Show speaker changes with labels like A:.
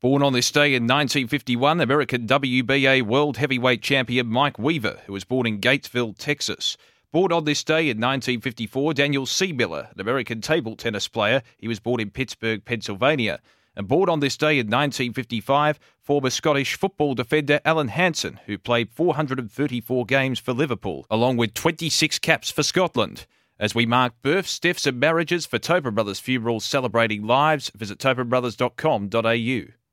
A: Born on this day in 1951, American WBA World Heavyweight Champion Mike Weaver, who was born in Gatesville, Texas. Born on this day in 1954, Daniel Seemiller, an American table tennis player. He was born in Pittsburgh, Pennsylvania. And born on this day in 1955, former Scottish football defender Alan Hansen, who played 434 games for Liverpool, along with 26 caps for Scotland. As we mark births, deaths, and marriages for Tobin Brothers Funerals celebrating lives, visit tobinbrothers.com.au.